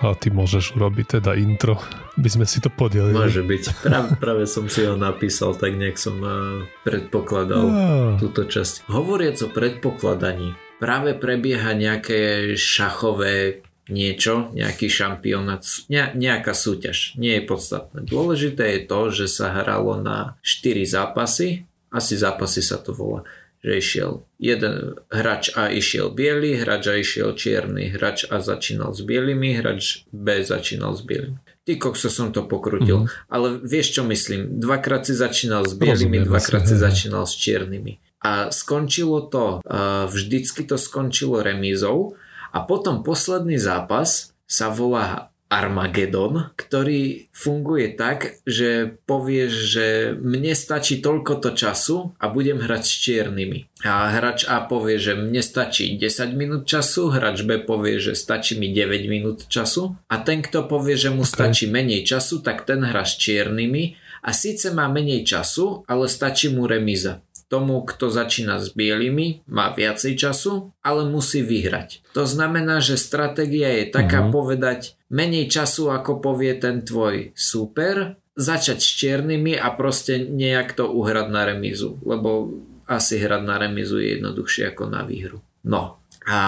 A ty môžeš urobiť teda intro, by sme si to podelili. Môže byť. Práve, práve som si ho napísal, tak nejak som eh, predpokladal a... túto časť. Hovoriac o predpokladaní, práve prebieha nejaké šachové niečo, nejaký šampionát, ne, nejaká súťaž. Nie je podstatné. Dôležité je to, že sa hralo na 4 zápasy, asi zápasy sa to volá že išiel jeden hráč A išiel biely, hráč A išiel čierny, hráč A začínal s bielými, hráč B začínal s bielými. Ty kokso som to pokrutil, mm-hmm. ale vieš čo myslím, dvakrát si začínal s bielými, Rozumiem, dvakrát si začínal s čiernymi. A skončilo to, vždycky to skončilo remízou a potom posledný zápas sa volá Armagedon, ktorý funguje tak, že povieš, že mne stačí toľko to času a budem hrať s čiernymi. A hráč A povie, že mne stačí 10 minút času, hráč B povie, že stačí mi 9 minút času a ten, kto povie, že mu okay. stačí menej času, tak ten hrá s čiernymi a síce má menej času, ale stačí mu remíza tomu, kto začína s bielými, má viacej času, ale musí vyhrať. To znamená, že stratégia je taká uh-huh. povedať menej času, ako povie ten tvoj super, začať s čiernymi a proste nejak to uhrať na remízu, lebo asi hrať na remízu je jednoduchšie ako na výhru. No, a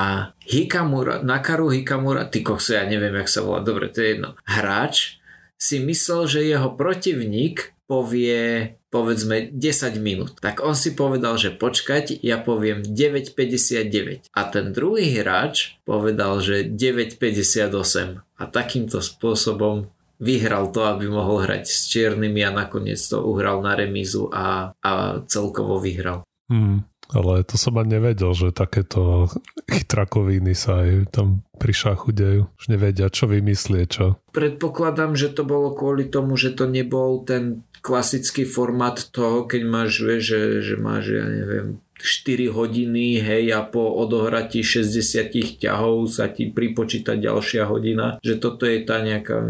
Hikamura, Nakaru Hikamura, ty kokso, ja neviem, jak sa volá, dobre, to je jedno. Hráč si myslel, že jeho protivník povie povedzme 10 minút. Tak on si povedal, že počkať, ja poviem 9.59. A ten druhý hráč povedal, že 9.58. A takýmto spôsobom vyhral to, aby mohol hrať s čiernymi a nakoniec to uhral na remízu a, a celkovo vyhral. Hmm. Ale to som ani nevedel, že takéto chytrakoviny sa aj tam pri šachu dejú. Už nevedia, čo vymyslie, čo. Predpokladám, že to bolo kvôli tomu, že to nebol ten klasický formát toho, keď máš, vieš, že, že máš, ja neviem, 4 hodiny, hej, a po odohratí 60 ťahov sa ti pripočíta ďalšia hodina, že toto je tá nejaká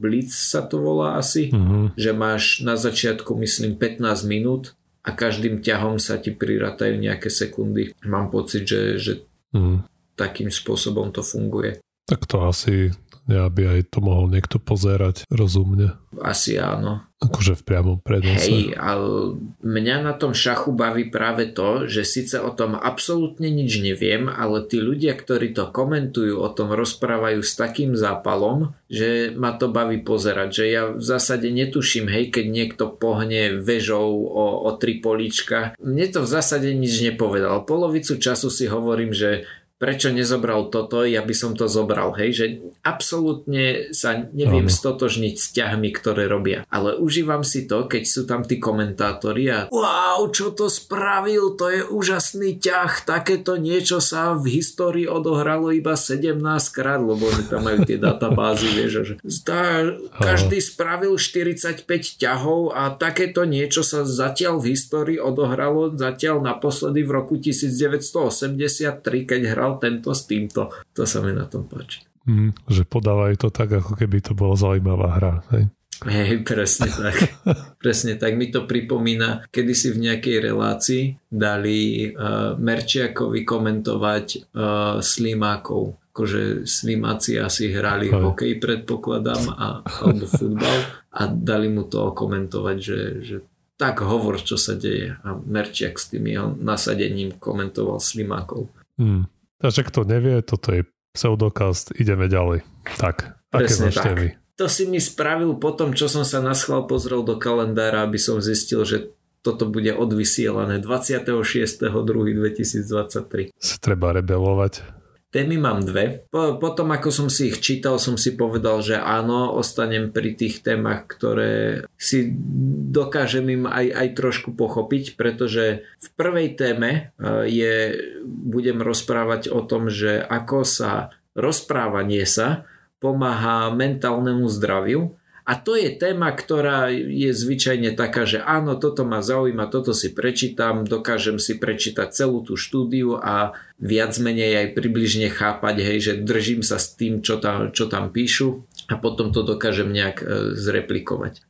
blitz sa to volá asi, mm-hmm. že máš na začiatku myslím 15 minút a každým ťahom sa ti priratajú nejaké sekundy. Mám pocit, že, že mm. takým spôsobom to funguje. Tak to asi aby aj to mohol niekto pozerať rozumne. Asi áno. Akože v priamom prenose. Hej, ale mňa na tom šachu baví práve to, že síce o tom absolútne nič neviem, ale tí ľudia, ktorí to komentujú, o tom rozprávajú s takým zápalom, že ma to baví pozerať. Že ja v zásade netuším, hej, keď niekto pohne vežou o, o tri políčka. Mne to v zásade nič nepovedal. Polovicu času si hovorím, že prečo nezobral toto, ja by som to zobral, hej, že absolútne sa neviem ano. stotožniť s ťahmi, ktoré robia. Ale užívam si to, keď sú tam tí komentátori a wow, čo to spravil, to je úžasný ťah, takéto niečo sa v histórii odohralo iba 17 krát, lebo oni tam majú tie databázy, vieš, že zdá, každý spravil 45 ťahov a takéto niečo sa zatiaľ v histórii odohralo zatiaľ naposledy v roku 1983, keď hral hral tento s týmto. To sa mi na tom páči. Mm, že podávajú to tak, ako keby to bola zaujímavá hra. Hej? Hej, presne tak. presne tak. Mi to pripomína, kedy si v nejakej relácii dali uh, Merčiakovi komentovať uh, Slimákov. Akože Slimáci asi hrali Hej. hokej, predpokladám, a, alebo futbal a dali mu to komentovať, že, že tak hovor, čo sa deje. A Merčiak s tým jeho nasadením komentoval Slimákov. Hmm. Takže kto nevie, toto je pseudokast, ideme ďalej. Tak, Presne aké tak. Vy? To si mi spravil po tom, čo som sa na schvál pozrel do kalendára, aby som zistil, že toto bude odvysielané 26.2.2023. Sa treba rebelovať. Témy mám dve. Po, potom ako som si ich čítal, som si povedal, že áno, ostanem pri tých témach, ktoré si dokážem im aj, aj trošku pochopiť, pretože v prvej téme e, je, budem rozprávať o tom, že ako sa rozprávanie sa pomáha mentálnemu zdraviu a to je téma, ktorá je zvyčajne taká, že áno, toto ma zaujíma, toto si prečítam, dokážem si prečítať celú tú štúdiu a viac menej aj približne chápať, hej, že držím sa s tým, čo tam, čo tam píšu. a potom to dokážem nejak e, zreplikovať.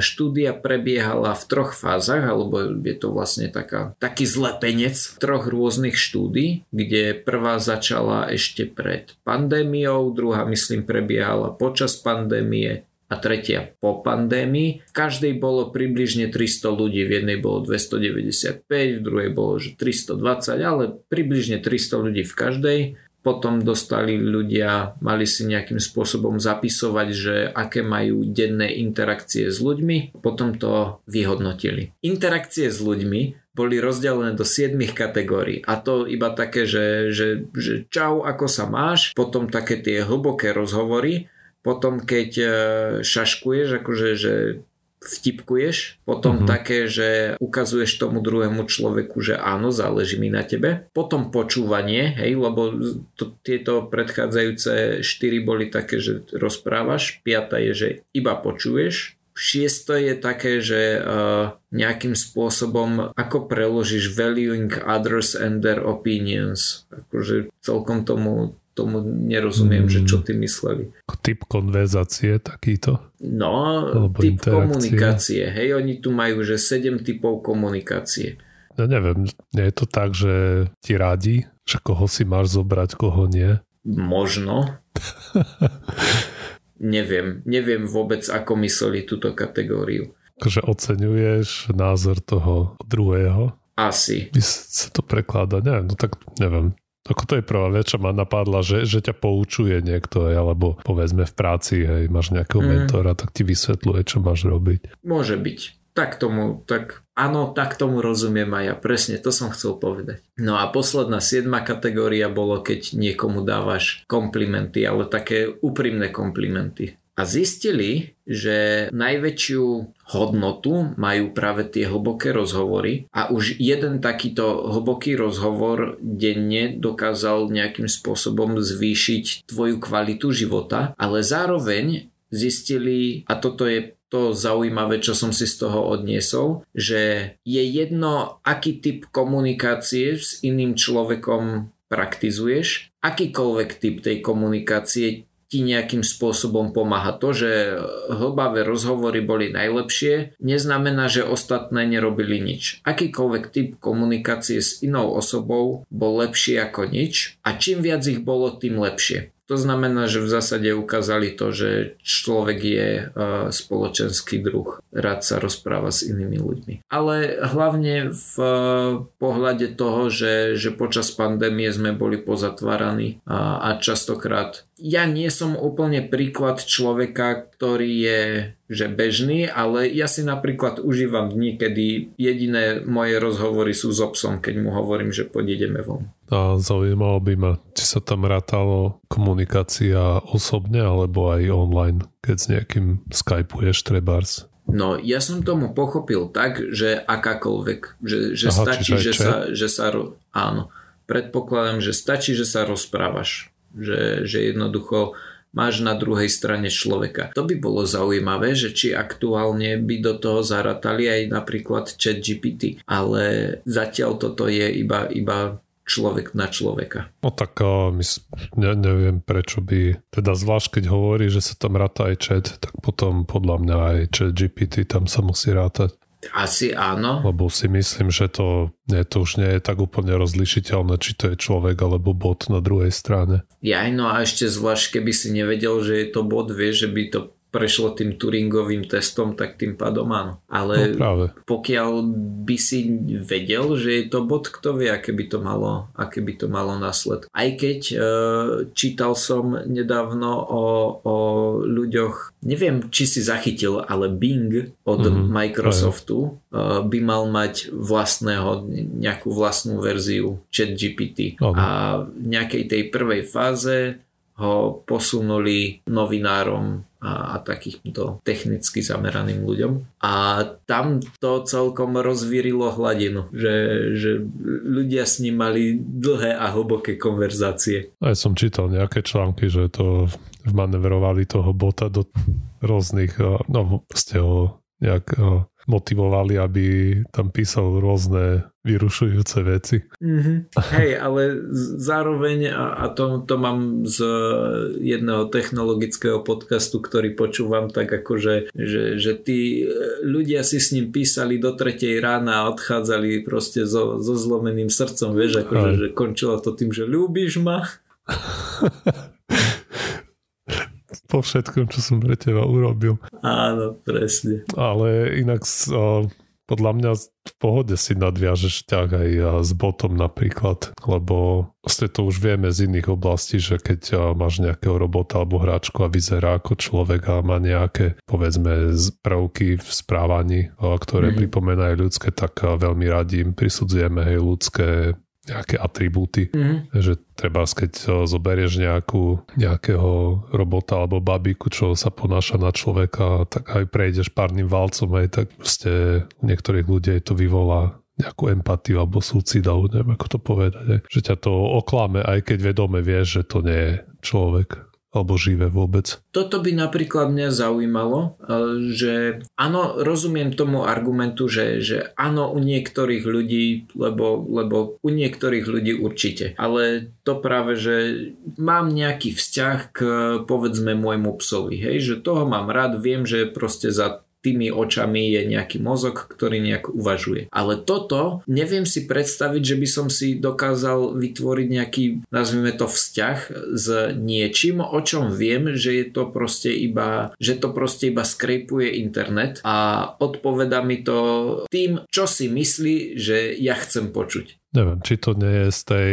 Štúdia prebiehala v troch fázach, alebo je to vlastne taká, taký zlepenec troch rôznych štúdí, kde prvá začala ešte pred pandémiou, druhá myslím prebiehala počas pandémie a tretia po pandémii. V každej bolo približne 300 ľudí, v jednej bolo 295, v druhej bolo že 320, ale približne 300 ľudí v každej. Potom dostali ľudia, mali si nejakým spôsobom zapisovať, že aké majú denné interakcie s ľuďmi, potom to vyhodnotili. Interakcie s ľuďmi boli rozdelené do 7 kategórií. A to iba také, že, že, že čau, ako sa máš, potom také tie hlboké rozhovory, potom keď e, šaškuješ, akože že vtipkuješ, potom mm-hmm. také, že ukazuješ tomu druhému človeku, že áno, záleží mi na tebe. Potom počúvanie, hej, lebo to, tieto predchádzajúce štyri boli také, že rozprávaš, piata je, že iba počuješ, Šiesto je také, že uh, nejakým spôsobom ako preložíš valuing others and their opinions. Akože celkom tomu tomu nerozumiem, mm. že čo ty mysleli. Typ konverzácie takýto? No, Alebo typ interakcie. komunikácie. Hej, oni tu majú, že 7 typov komunikácie. Ja neviem, nie je to tak, že ti radi, že koho si máš zobrať, koho nie? Možno. neviem, neviem vôbec, ako mysleli túto kategóriu. Že oceňuješ názor toho druhého? Asi. By sa to prekladá, neviem, no tak neviem. Ako to je prvá vec, čo ma napadla, že, že ťa poučuje niekto, alebo povedzme v práci, hej, máš nejakého mm. mentora, tak ti vysvetľuje, čo máš robiť. Môže byť. Tak tomu, tak áno, tak tomu rozumiem aj ja. Presne, to som chcel povedať. No a posledná siedma kategória bolo, keď niekomu dávaš komplimenty, ale také úprimné komplimenty a zistili, že najväčšiu hodnotu majú práve tie hlboké rozhovory. A už jeden takýto hlboký rozhovor denne dokázal nejakým spôsobom zvýšiť tvoju kvalitu života, ale zároveň zistili, a toto je to zaujímavé, čo som si z toho odniesol, že je jedno, aký typ komunikácie s iným človekom praktizuješ, akýkoľvek typ tej komunikácie ti nejakým spôsobom pomáha. To, že hlbavé rozhovory boli najlepšie, neznamená, že ostatné nerobili nič. Akýkoľvek typ komunikácie s inou osobou bol lepší ako nič a čím viac ich bolo, tým lepšie. To znamená, že v zásade ukázali to, že človek je e, spoločenský druh. Rád sa rozpráva s inými ľuďmi. Ale hlavne v e, pohľade toho, že, že počas pandémie sme boli pozatváraní a, a častokrát ja nie som úplne príklad človeka, ktorý je že bežný, ale ja si napríklad užívam dni, kedy jediné moje rozhovory sú s obsom, keď mu hovorím, že poď ideme von. A zaujímalo by ma, či sa tam rátalo komunikácia osobne alebo aj online, keď s nejakým skypuješ trebárs. No, ja som tomu pochopil tak, že akákoľvek, že, že Aha, stačí, že sa, že sa, áno, predpokladám, že stačí, že sa rozprávaš že, že jednoducho máš na druhej strane človeka. To by bolo zaujímavé, že či aktuálne by do toho zaratali aj napríklad chat GPT, ale zatiaľ toto je iba, iba človek na človeka. No tak uh, ne, neviem prečo by, teda zvlášť keď hovorí, že sa tam ráta aj chat, tak potom podľa mňa aj chat GPT tam sa musí rátať. Asi áno. Lebo si myslím, že to, nie, to už nie je tak úplne rozlišiteľné, či to je človek alebo bot na druhej strane. Ja no a ešte zvlášť, keby si nevedel, že je to bot, vieš, že by to prešlo tým Turingovým testom, tak tým pádom áno. Ale no, práve. pokiaľ by si vedel, že je to bod, kto vie, aké by to malo, aké by to malo nasled. Aj keď e, čítal som nedávno o, o ľuďoch, neviem, či si zachytil, ale Bing od mm-hmm, Microsoftu e, by mal mať vlastného, nejakú vlastnú verziu ChatGPT. Okay. A v nejakej tej prvej fáze ho posunuli novinárom a, a takýmto technicky zameraným ľuďom. A tam to celkom rozvírilo hladinu, že, že ľudia s ním mali dlhé a hlboké konverzácie. Aj som čítal nejaké články, že to vmanevrovali toho bota do rôznych, no ste ho nejak motivovali, aby tam písal rôzne vyrušujúce veci. Mm-hmm. Hej, ale zároveň, a, a to, to mám z jedného technologického podcastu, ktorý počúvam, tak akože, že, že tí ľudia si s ním písali do tretej rána a odchádzali proste so, so zlomeným srdcom, vieš, akože že končilo to tým, že ľúbiš ma. po všetkom, čo som pre teba urobil. Áno, presne. Ale inak podľa mňa v pohode si nadviažeš ťah aj s botom napríklad, lebo vlastne to už vieme z iných oblastí, že keď máš nejakého robota alebo hráčku a vyzerá ako človek a má nejaké povedzme prvky v správaní, ktoré mm-hmm. pripomínajú ľudské, tak veľmi radi im prisudzujeme hej ľudské nejaké atribúty, mm-hmm. že treba, keď zoberieš nejakú, nejakého robota alebo babiku, čo sa ponáša na človeka, tak aj prejdeš párnym valcom, aj tak proste u niektorých ľudí to vyvolá nejakú empatiu alebo súcit, alebo neviem ako to povedať, že ťa to oklame, aj keď vedome vieš, že to nie je človek alebo živé vôbec. Toto by napríklad mňa zaujímalo, e, že áno, rozumiem tomu argumentu, že, že áno u niektorých ľudí, lebo, lebo u niektorých ľudí určite, ale to práve, že mám nejaký vzťah k povedzme môjmu psovi, hej, že toho mám rád, viem, že proste za tými očami je nejaký mozog, ktorý nejak uvažuje. Ale toto neviem si predstaviť, že by som si dokázal vytvoriť nejaký, nazvime to vzťah s niečím, o čom viem, že je to proste iba, že to proste iba skrejpuje internet a odpoveda mi to tým, čo si myslí, že ja chcem počuť. Neviem, či to nie je z tej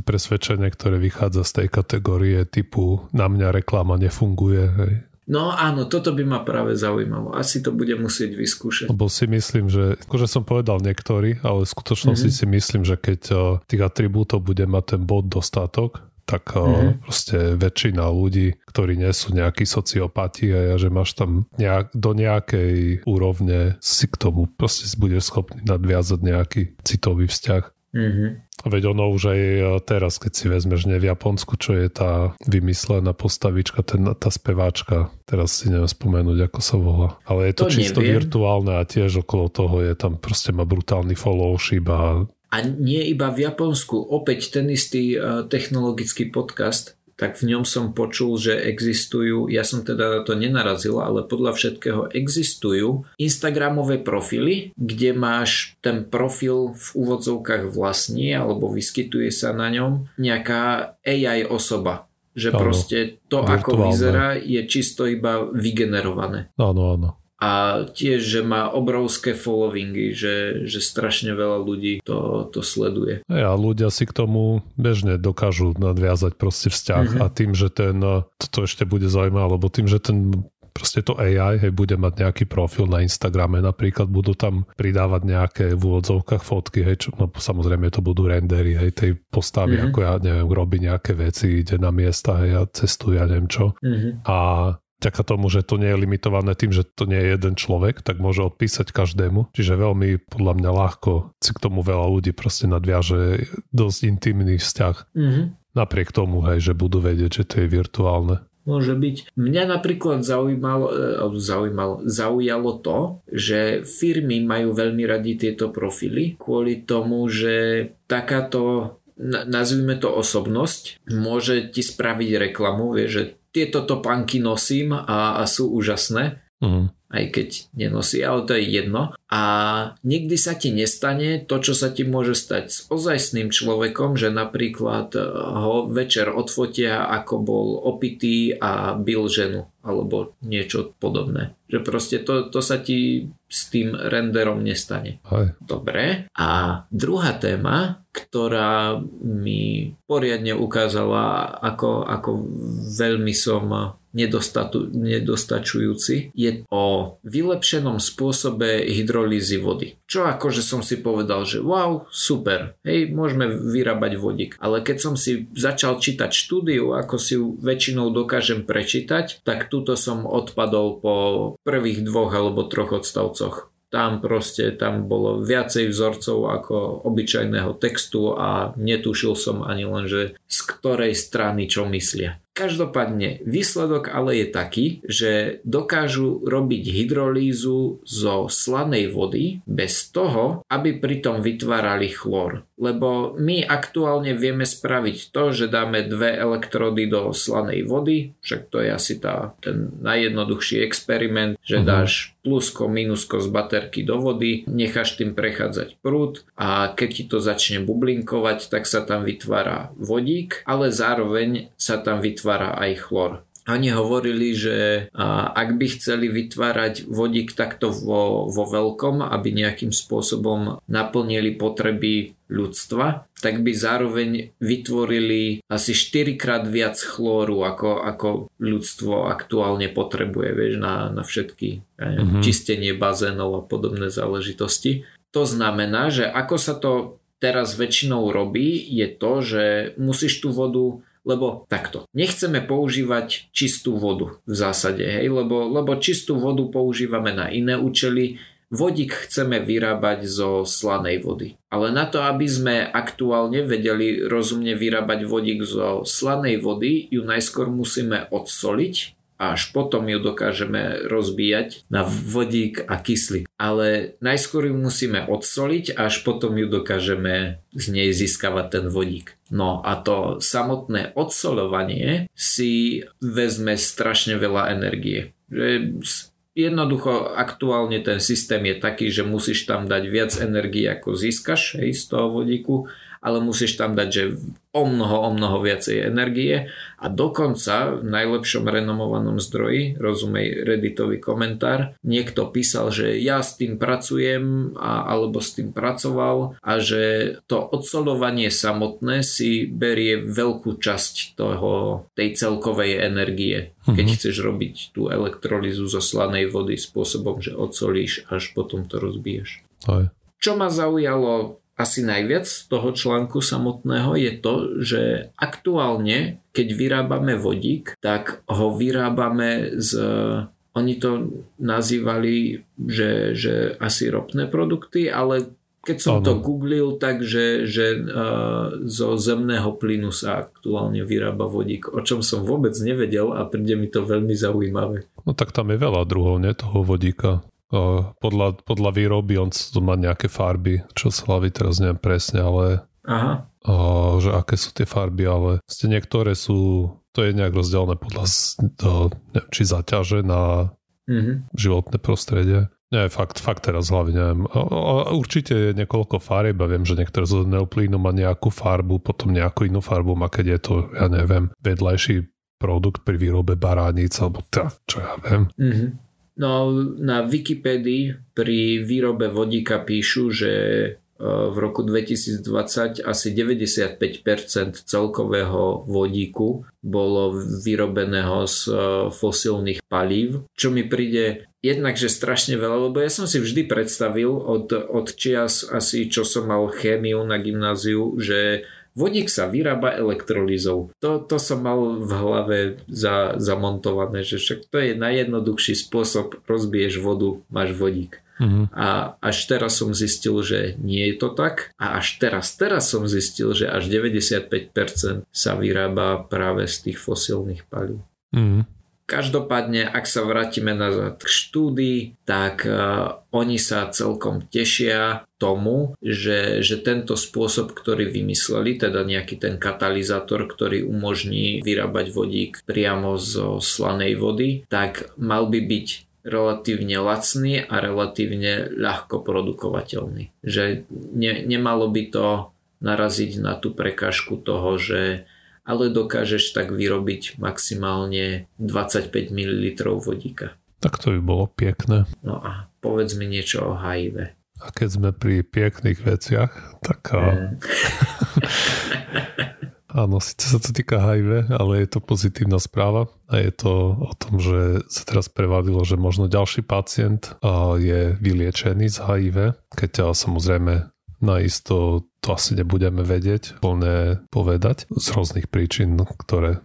presvedčenia, ktoré vychádza z tej kategórie typu na mňa reklama nefunguje. Hej. No áno, toto by ma práve zaujímalo. Asi to bude musieť vyskúšať. Lebo si myslím, že, akože som povedal niektorí, ale v skutočnosti mm-hmm. si myslím, že keď uh, tých atribútov bude mať ten bod dostatok, tak mm-hmm. proste väčšina ľudí, ktorí nie sú nejakí sociopati a že máš tam nejak, do nejakej úrovne si k tomu proste budeš schopný nadviazať nejaký citový vzťah. Mm-hmm. Veď ono už aj e, teraz, keď si vezmeš ne v Japonsku, čo je tá vymyslená postavička, ten, tá speváčka, teraz si neviem spomenúť, ako sa volá. Ale je to, to čisto neviem. virtuálne a tiež okolo toho je tam proste má brutálny followship a a nie iba v Japonsku, opäť ten istý uh, technologický podcast tak v ňom som počul, že existujú, ja som teda na to nenarazil, ale podľa všetkého existujú Instagramové profily, kde máš ten profil v úvodzovkách vlastní alebo vyskytuje sa na ňom nejaká AI osoba. Že áno, proste to, virtuálne. ako vyzerá, je čisto iba vygenerované. Áno, áno a tiež, že má obrovské followingy, že, že strašne veľa ľudí to, to sleduje. A ľudia si k tomu bežne dokážu nadviazať proste vzťah mm-hmm. a tým, že ten, toto ešte bude zaujímavé, lebo tým, že ten proste to AI hej, bude mať nejaký profil na Instagrame, napríklad budú tam pridávať nejaké v úvodzovkách fotky, hej, čo, no samozrejme to budú rendery, hej, tej postavy, mm-hmm. ako ja neviem, robí nejaké veci, ide na miesta, hej, a cestuje, ja neviem čo. Mm-hmm. A vďaka tomu, že to nie je limitované tým, že to nie je jeden človek, tak môže odpísať každému. Čiže veľmi podľa mňa ľahko si k tomu veľa ľudí proste nadviaže dosť intimný vzťah. Mm-hmm. Napriek tomu, hej, že budú vedieť, že to je virtuálne. Môže byť. Mňa napríklad zaujímalo, e, zaujímalo, zaujalo to, že firmy majú veľmi radi tieto profily kvôli tomu, že takáto nazvime to osobnosť, môže ti spraviť reklamu, vie, že tieto topánky nosím a, a sú úžasné. Mm. Aj keď nenosí, ale to je jedno. A nikdy sa ti nestane to, čo sa ti môže stať s ozajstným človekom, že napríklad eh, ho večer odfotia, ako bol opitý a bil ženu alebo niečo podobné. Že proste to, to sa ti s tým renderom nestane. Aj. Dobre. A druhá téma, ktorá mi poriadne ukázala, ako, ako veľmi som nedostačujúci, je o vylepšenom spôsobe hydrolízy vody. Čo akože som si povedal, že wow, super, hej, môžeme vyrábať vodík. Ale keď som si začal čítať štúdiu, ako si ju väčšinou dokážem prečítať, tak tuto som odpadol po prvých dvoch alebo troch odstavcoch tam proste, tam bolo viacej vzorcov ako obyčajného textu a netušil som ani len, že z ktorej strany čo myslia. Každopádne výsledok ale je taký, že dokážu robiť hydrolízu zo slanej vody bez toho, aby pritom vytvárali chlór. Lebo my aktuálne vieme spraviť to, že dáme dve elektrody do slanej vody, však to je asi tá, ten najjednoduchší experiment, že uh-huh. dáš plusko, minusko z baterky do vody, necháš tým prechádzať prúd a keď ti to začne bublinkovať, tak sa tam vytvára vodík, ale zároveň sa tam vytvára aj chlor. Oni hovorili, že ak by chceli vytvárať vodík takto vo, vo veľkom, aby nejakým spôsobom naplnili potreby ľudstva, tak by zároveň vytvorili asi 4 krát viac chlóru, ako, ako ľudstvo aktuálne potrebuje vieš, na, na všetky mm-hmm. čistenie bazénov a podobné záležitosti. To znamená, že ako sa to teraz väčšinou robí, je to, že musíš tú vodu lebo takto. Nechceme používať čistú vodu v zásade, hej, lebo, lebo čistú vodu používame na iné účely, Vodík chceme vyrábať zo slanej vody. Ale na to, aby sme aktuálne vedeli rozumne vyrábať vodík zo slanej vody, ju najskôr musíme odsoliť a až potom ju dokážeme rozbíjať na vodík a kyslík. Ale najskôr ju musíme odsoliť a až potom ju dokážeme z nej získavať ten vodík. No a to samotné odsolovanie si vezme strašne veľa energie. Jednoducho aktuálne ten systém je taký, že musíš tam dať viac energie ako získaš hej, z toho vodíku ale musíš tam dať, že o mnoho, o mnoho viacej energie a dokonca v najlepšom renomovanom zdroji, rozumej redditový komentár, niekto písal, že ja s tým pracujem a, alebo s tým pracoval a že to odsolovanie samotné si berie veľkú časť toho, tej celkovej energie, keď mm-hmm. chceš robiť tú elektrolízu zo slanej vody spôsobom, že odsolíš až potom to rozbiješ. Aj. Čo ma zaujalo asi najviac z toho článku samotného je to, že aktuálne, keď vyrábame vodík, tak ho vyrábame z oni to nazývali, že, že asi ropné produkty, ale keď som ano. to googlil, tak že, že uh, zo zemného plynu sa aktuálne vyrába vodík, o čom som vôbec nevedel a príde mi to veľmi zaujímavé. No tak tam je veľa druhov, nie toho vodíka podľa, podľa výroby on to má nejaké farby, čo sa hlavy teraz neviem presne, ale Aha. O, že aké sú tie farby, ale ste niektoré sú, to je nejak rozdelené podľa to, neviem, či zaťaže na mm-hmm. životné prostredie. Nie, fakt, fakt teraz hlavne neviem. O, určite je niekoľko farieb a viem, že niektoré z neoplínu má nejakú farbu, potom nejakú inú farbu má, keď je to, ja neviem, vedľajší produkt pri výrobe baránic, alebo tá, čo ja viem. Mm-hmm. No na Wikipedii pri výrobe vodíka píšu, že e, v roku 2020 asi 95% celkového vodíku bolo vyrobeného z e, fosílnych palív, čo mi príde jednak, že strašne veľa, lebo ja som si vždy predstavil od, od čias asi, čo som mal chémiu na gymnáziu, že Vodík sa vyrába elektrolízou. To, to som mal v hlave za, zamontované, že však to je najjednoduchší spôsob, rozbiješ vodu, máš vodík. Mm-hmm. A až teraz som zistil, že nie je to tak. A až teraz, teraz som zistil, že až 95% sa vyrába práve z tých fosílnych palív. Mm-hmm. Každopádne, ak sa vrátime nazad k štúdii, tak uh, oni sa celkom tešia tomu, že, že tento spôsob, ktorý vymysleli, teda nejaký ten katalizátor, ktorý umožní vyrábať vodík priamo zo slanej vody, tak mal by byť relatívne lacný a relatívne ľahko produkovateľný. Že ne, nemalo by to naraziť na tú prekážku toho, že ale dokážeš tak vyrobiť maximálne 25 ml vodíka. Tak to by bolo pekné. No a povedz mi niečo o HIV. A keď sme pri pekných veciach, tak... Mm. Áno, síce sa to týka HIV, ale je to pozitívna správa a je to o tom, že sa teraz prevadilo, že možno ďalší pacient je vyliečený z HIV, keď samozrejme Naisto to asi nebudeme vedieť plne povedať z rôznych príčin, ktoré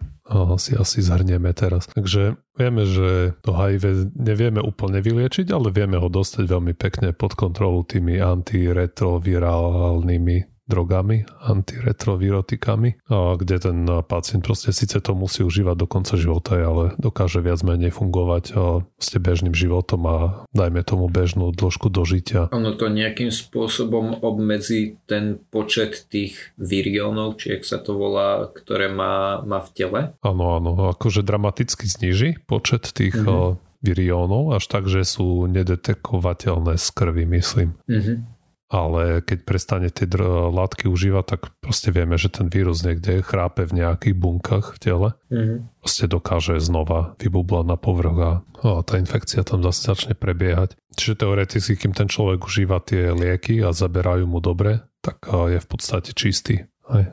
si asi zhrnieme teraz. Takže vieme, že to HIV nevieme úplne vyliečiť, ale vieme ho dostať veľmi pekne pod kontrolu tými antiretrovirálnymi drogami, antiretrovirotikami, kde ten pacient proste síce to musí užívať do konca života, ale dokáže viac menej fungovať s bežným životom a dajme tomu bežnú dĺžku dožitia. Ono to nejakým spôsobom obmedzí ten počet tých viriónov, či ak sa to volá, ktoré má, má v tele? Áno, áno, akože dramaticky zniží počet tých mm-hmm viriónov, až tak, že sú nedetekovateľné z krvi, myslím. Mm-hmm. Ale keď prestane tie dr- látky užívať, tak proste vieme, že ten vírus niekde chrápe v nejakých bunkách v tele. Mm-hmm. Proste dokáže znova vybublať na povrch a, a tá infekcia tam zase začne prebiehať. Čiže teoreticky, kým ten človek užíva tie lieky a zaberajú mu dobre, tak je v podstate čistý.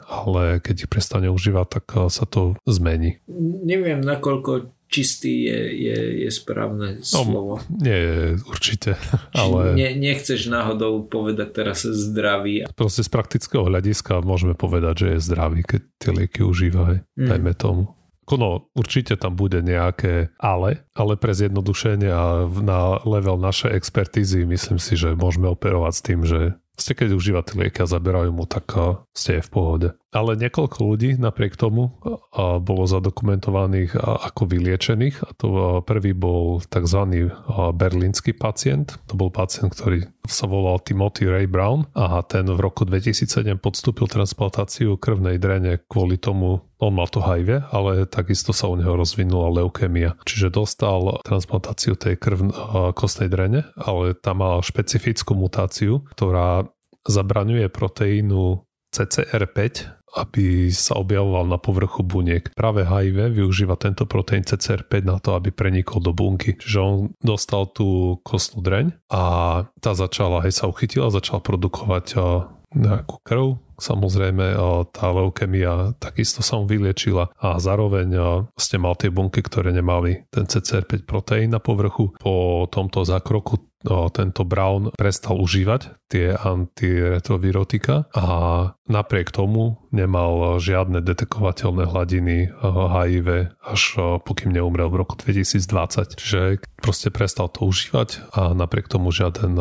Ale keď ich prestane užívať, tak sa to zmení. Neviem, nakoľko čistý je, je, je správne no, slovo. Nie, určite. Ale... Ne, nechceš náhodou povedať teraz zdravý. Proste z praktického hľadiska môžeme povedať, že je zdravý, keď tie lieky užíva, mm. dajme tomu. No, určite tam bude nejaké ale, ale pre zjednodušenie a na level našej expertízy myslím si, že môžeme operovať s tým, že ste keď užíva tie lieky a zaberajú mu, tak ste v pohode. Ale niekoľko ľudí napriek tomu bolo zadokumentovaných ako vyliečených. A to prvý bol tzv. berlínsky pacient. To bol pacient, ktorý sa volal Timothy Ray Brown a ten v roku 2007 podstúpil transplantáciu krvnej drene kvôli tomu, on mal to HIV, ale takisto sa u neho rozvinula leukémia. Čiže dostal transplantáciu tej krv kostnej drene, ale tam mal špecifickú mutáciu, ktorá zabraňuje proteínu CCR5, aby sa objavoval na povrchu buniek. Práve HIV využíva tento proteín CCR5 na to, aby prenikol do bunky. Čiže on dostal tú kostnú dreň a tá začala, hej, sa uchytila, začala produkovať nejakú krv, samozrejme tá leukemia takisto sa mu vyliečila a zároveň ste mal tie bunky, ktoré nemali ten CCR5 proteín na povrchu. Po tomto zákroku tento Brown prestal užívať tie antiretrovirotika a napriek tomu nemal žiadne detekovateľné hladiny HIV až pokým neumrel v roku 2020. Čiže proste prestal to užívať a napriek tomu žiaden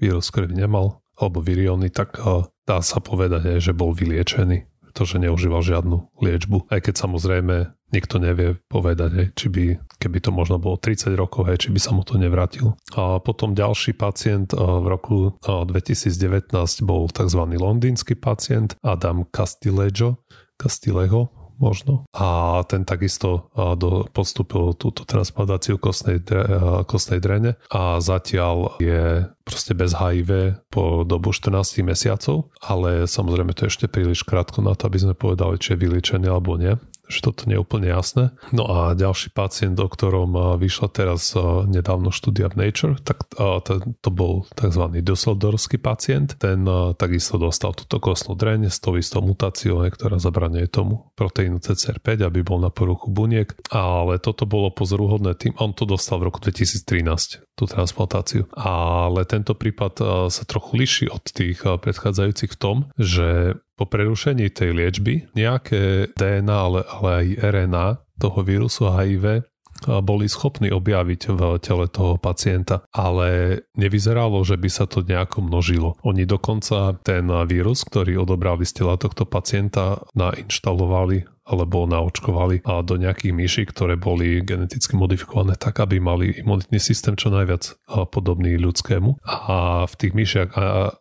vírus krvi nemal alebo virióny, tak dá sa povedať, že bol vyliečený pretože neužíval žiadnu liečbu. Aj keď samozrejme nikto nevie povedať, hej, či by, keby to možno bolo 30 rokov, hej, či by sa mu to nevrátil. A potom ďalší pacient v roku 2019 bol tzv. londýnsky pacient Adam Castillejo, Castillejo, možno. A ten takisto do, podstúpil túto transplantáciu kostnej, kostnej drene a zatiaľ je proste bez HIV po dobu 14 mesiacov, ale samozrejme to je ešte príliš krátko na to, aby sme povedali, či je vyliečený alebo nie že toto nie je úplne jasné. No a ďalší pacient, o ktorom vyšla teraz nedávno štúdia v Nature, tak to bol tzv. Dusseldorský pacient. Ten takisto dostal túto kostnú dreň s tou istou mutáciou, ktorá zabraňuje tomu proteínu CCR5, aby bol na poruchu buniek. Ale toto bolo pozoruhodné tým, on to dostal v roku 2013, tú transplantáciu. Ale tento prípad sa trochu liší od tých predchádzajúcich v tom, že po prerušení tej liečby nejaké DNA, ale, ale aj RNA toho vírusu HIV boli schopní objaviť v tele toho pacienta, ale nevyzeralo, že by sa to nejako množilo. Oni dokonca ten vírus, ktorý odobrali z tela tohto pacienta, nainštalovali alebo naočkovali a do nejakých myší, ktoré boli geneticky modifikované tak, aby mali imunitný systém čo najviac podobný ľudskému. A v tých myšiach,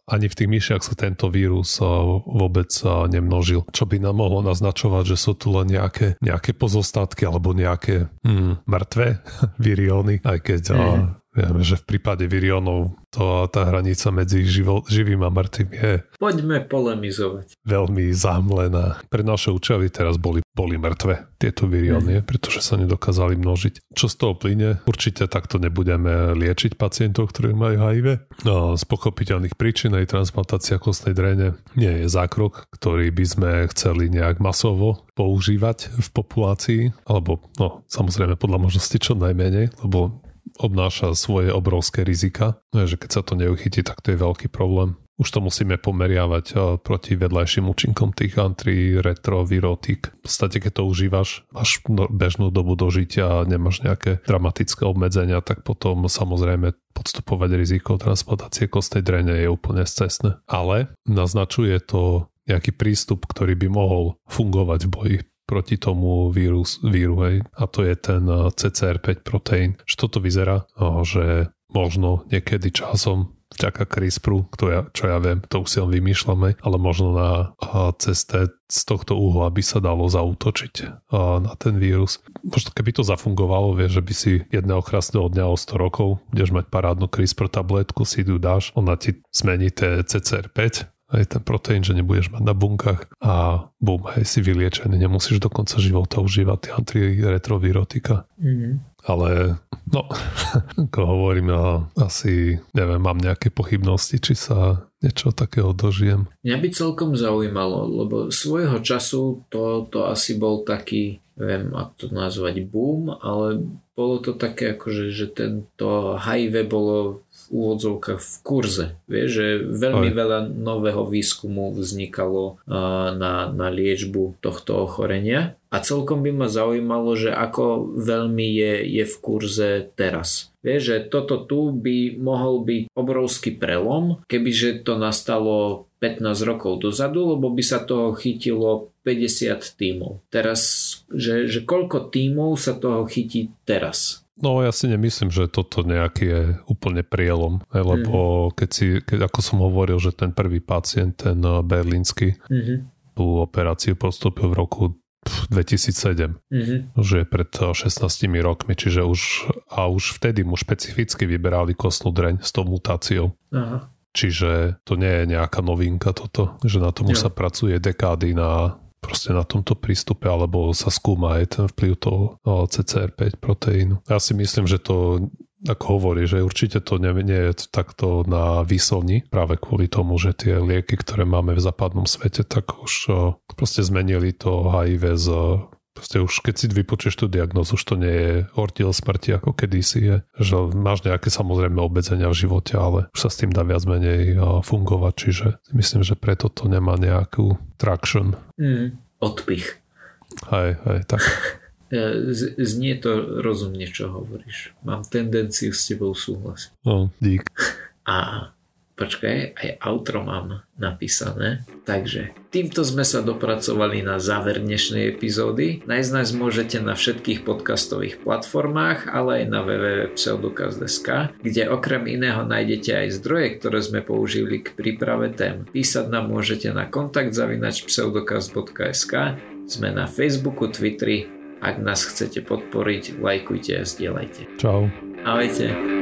ani v tých myšiach sa tento vírus vôbec nemnožil, čo by nám mohlo naznačovať, že sú tu len nejaké, nejaké pozostatky alebo nejaké hmm, mŕtve virióny, aj keď mm. Vieme, že v prípade virionov to, tá hranica medzi živo, živým a mŕtvým je... Poďme polemizovať. Veľmi zamlená. Pre naše účely teraz boli, boli mŕtve tieto virióny, mm. pretože sa nedokázali množiť. Čo z toho plyne? Určite takto nebudeme liečiť pacientov, ktorí majú HIV. No, z pochopiteľných príčin aj transplantácia kostnej drene nie je zákrok, ktorý by sme chceli nejak masovo používať v populácii, alebo no, samozrejme podľa možnosti čo najmenej, lebo obnáša svoje obrovské rizika, že keď sa to neuchytí, tak to je veľký problém už to musíme pomeriavať eh, proti vedľajším účinkom tých antiretrovirotík. V podstate, keď to užívaš, máš no, bežnú dobu dožitia a nemáš nejaké dramatické obmedzenia, tak potom samozrejme podstupovať riziko transplantácie kostej drene je úplne cestné. Ale naznačuje to nejaký prístup, ktorý by mohol fungovať v boji proti tomu vírus, víru, hej. a to je ten eh, CCR5 proteín. Čo toto vyzerá? Eh, že možno niekedy časom vďaka CRISPRu, kto ja, čo ja viem, to už si len vymýšľame, ale možno na ceste z tohto uhla by sa dalo zautočiť na ten vírus. Možno keby to zafungovalo, vieš, že by si jedného krásneho dňa o 100 rokov budeš mať parádnu CRISPR tabletku, si ju dáš, ona ti zmení CCR5 aj ten proteín, že nebudeš mať na bunkách a bum, hej, si vyliečený, nemusíš do konca života užívať tie antiretrovirotika. Mm-hmm ale no, ako hovorím, ja asi neviem, mám nejaké pochybnosti, či sa niečo takého dožijem. Mňa by celkom zaujímalo, lebo svojho času to, to asi bol taký, neviem, ako to nazvať, boom, ale bolo to také akože, že tento HIV bolo úvodzovkách v kurze. Vieš, že veľmi Aj. veľa nového výskumu vznikalo na, na liečbu tohto ochorenia a celkom by ma zaujímalo, že ako veľmi je, je v kurze teraz. Vieš, že toto tu by mohol byť obrovský prelom, kebyže to nastalo 15 rokov dozadu, lebo by sa toho chytilo 50 tímov. Teraz, že, že koľko tímov sa toho chytí teraz? No ja si nemyslím, že toto nejaký je úplne prielom, lebo mm. keď si, keď, ako som hovoril, že ten prvý pacient, ten eh, berlínsky, mm-hmm. tú operáciu postupil v roku 2007, mm-hmm. že pred 16 eh, rokmi, čiže už a už vtedy mu špecificky vyberali kostnú dreň s tou mutáciou. Aha. Čiže to nie je nejaká novinka toto, že na tom už sa pracuje dekády na proste na tomto prístupe, alebo sa skúma aj ten vplyv toho CCR5 proteínu. Ja si myslím, že to ako hovorí, že určite to nie, nie je takto na výsolni, práve kvôli tomu, že tie lieky, ktoré máme v západnom svete, tak už proste zmenili to HIV z Proste už keď si vypočuješ tú diagnozu, už to nie je ortiel smrti ako kedysi je, že máš nejaké samozrejme obmedzenia v živote, ale už sa s tým dá viac menej fungovať, čiže myslím, že preto to nemá nejakú traction. Mm, odpich. Hej, hej, tak. Z, znie to rozumne, čo hovoríš. Mám tendenciu s tebou súhlasiť. No, dík. A Počkaj, aj outro mám napísané. Takže týmto sme sa dopracovali na záver dnešnej epizódy. Nájsť nás môžete na všetkých podcastových platformách, ale aj na www.pseudokaz.sk, kde okrem iného nájdete aj zdroje, ktoré sme použili k príprave tém. Písať nám môžete na kontakt zavinač pseudokaz.sk, sme na Facebooku, Twitteri, ak nás chcete podporiť, lajkujte a zdieľajte. Čau. Ahojte.